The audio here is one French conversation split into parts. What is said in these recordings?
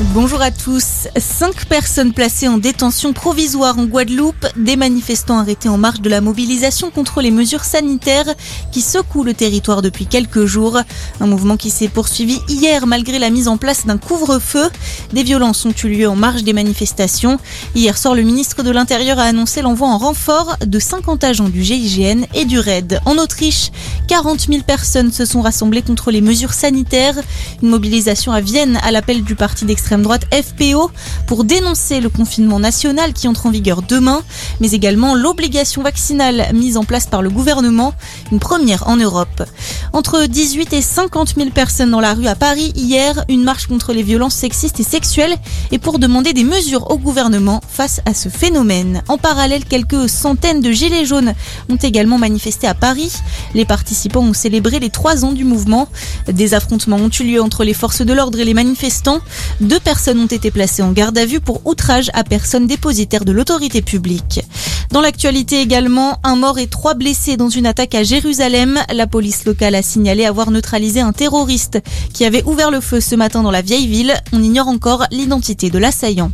Bonjour à tous. Cinq personnes placées en détention provisoire en Guadeloupe, des manifestants arrêtés en marge de la mobilisation contre les mesures sanitaires qui secouent le territoire depuis quelques jours. Un mouvement qui s'est poursuivi hier malgré la mise en place d'un couvre-feu. Des violences ont eu lieu en marge des manifestations. Hier soir, le ministre de l'Intérieur a annoncé l'envoi en renfort de 50 agents du GIGN et du RAID. En Autriche, 40 000 personnes se sont rassemblées contre les mesures sanitaires. Une mobilisation à Vienne à l'appel du parti d'extrême droite FPO pour dénoncer le confinement national qui entre en vigueur demain, mais également l'obligation vaccinale mise en place par le gouvernement, une première en Europe. Entre 18 et 50 000 personnes dans la rue à Paris hier, une marche contre les violences sexistes et sexuelles et pour demander des mesures au gouvernement face à ce phénomène. En parallèle, quelques centaines de gilets jaunes ont également manifesté à Paris. Les participants ont célébré les trois ans du mouvement. Des affrontements ont eu lieu entre les forces de l'ordre et les manifestants. Deux personnes ont été placées en garde à vue pour outrage à personne dépositaire de l'autorité publique. Dans l'actualité également, un mort et trois blessés dans une attaque à Jérusalem. La police locale a signalé avoir neutralisé un terroriste qui avait ouvert le feu ce matin dans la vieille ville. On ignore encore l'identité de l'assaillant.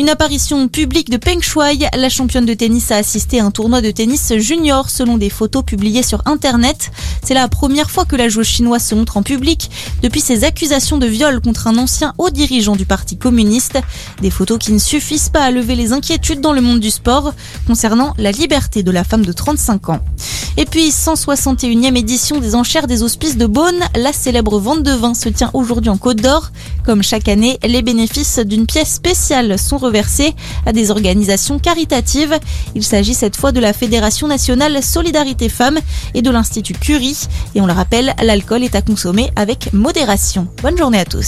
Une apparition publique de Peng Shuai, la championne de tennis a assisté à un tournoi de tennis junior selon des photos publiées sur Internet. C'est la première fois que la joueuse chinoise se montre en public depuis ses accusations de viol contre un ancien haut dirigeant du Parti communiste. Des photos qui ne suffisent pas à lever les inquiétudes dans le monde du sport concernant la liberté de la femme de 35 ans. Et puis, 161e édition des enchères des hospices de Beaune, la célèbre vente de vin se tient aujourd'hui en Côte d'Or. Comme chaque année, les bénéfices d'une pièce spéciale sont reversés à des organisations caritatives. Il s'agit cette fois de la Fédération nationale Solidarité Femmes et de l'Institut Curie. Et on le rappelle, l'alcool est à consommer avec modération. Bonne journée à tous.